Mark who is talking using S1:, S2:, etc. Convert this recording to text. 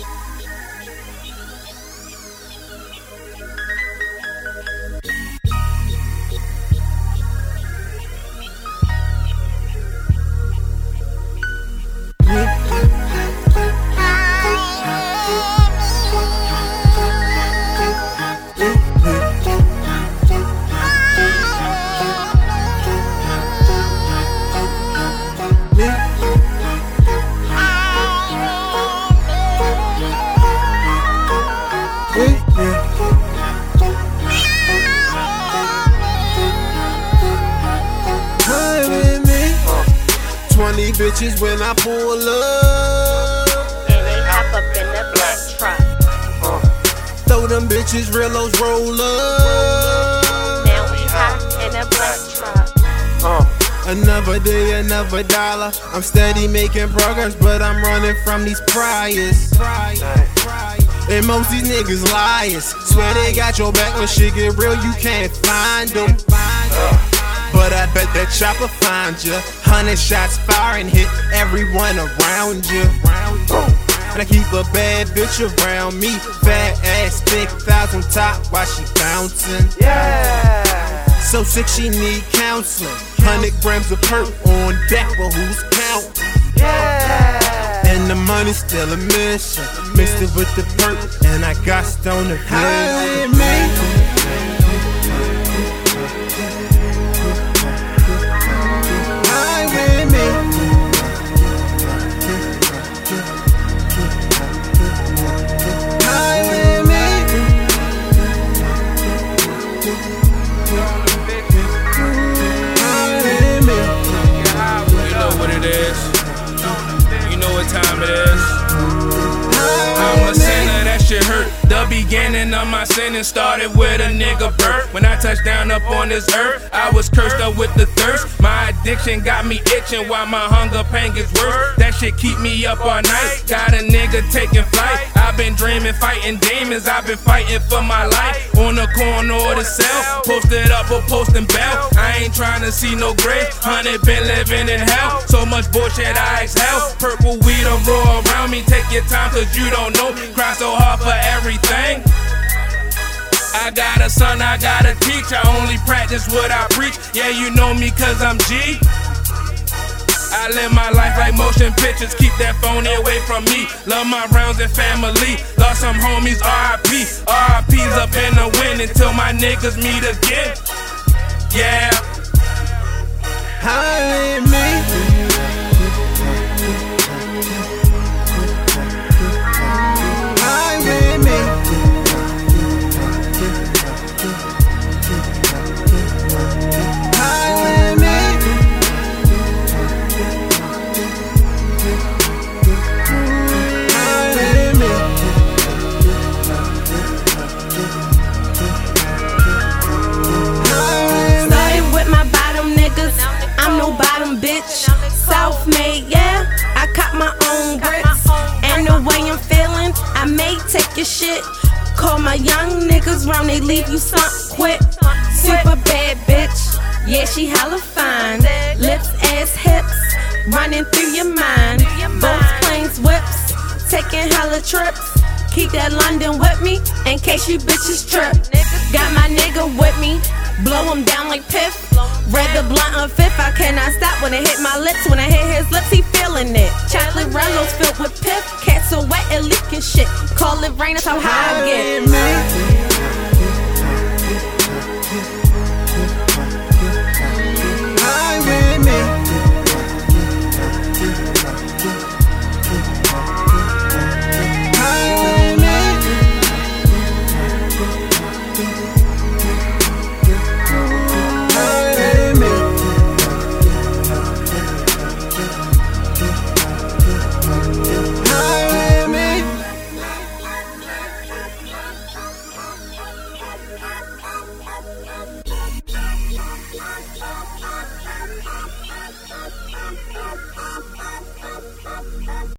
S1: Yeah. Twenty bitches when I pull up.
S2: And they hop up in the black truck.
S1: Throw them bitches rellos roll up.
S2: Now we hop in a black truck. Uh.
S1: Another day, another dollar. I'm steady making progress, but I'm running from these priors. And most these niggas liars. Swear they got your back when shit get real, you can't find them. But I bet that chopper find ya. Hundred shots firing hit everyone around you. And I keep a bad bitch around me. Fat ass, thick thighs on top while she bouncing. Yeah. So sick she need counseling. Hundred grams of purp on deck, but who's counting? Yeah. And the money's still a mission. Mixed it with the purp, and I got stone to me.
S3: My sinning started with a nigga birth. When I touched down up on this earth, I was cursed up with the thirst. My addiction got me itching while my hunger pain gets worse. That shit keep me up all night. Got a nigga taking flight. I've been dreaming, fighting demons. I've been fighting for my life. On the corner of the cell, posted up or posting bell. I ain't trying to see no grave. Hundred been living in hell. So much bullshit I exhale. Purple weed on roll around me. Take your time, cause you don't know. Cry so hard for everything. I got a son, I got to teach. I only practice what I preach. Yeah, you know me cause I'm G. I live my life like motion pictures. Keep that phone away from me. Love my rounds and family. Lost some homies, RIP. RIP's up in the wind until my niggas meet again. Yeah.
S1: With me.
S4: I'm no bottom bitch. Self made, yeah. I caught my own bricks. And the way I'm feeling, I may take your shit. Call my young niggas round, they leave you sunk quick. Super bad bitch. Yeah, she hella fine. Lips, ass, hips. Running through your mind. Both planes, whips. Taking hella trips. Keep that London with me in case you bitches trip. Got my nigga with me. Blow him down like piff. The blunt on fifth. I cannot stop when it hit my lips. When I hit his lips, he feeling it. Chocolate rellos filled with piff. Cats so wet and leaking shit. Call it rain, that's how high I get.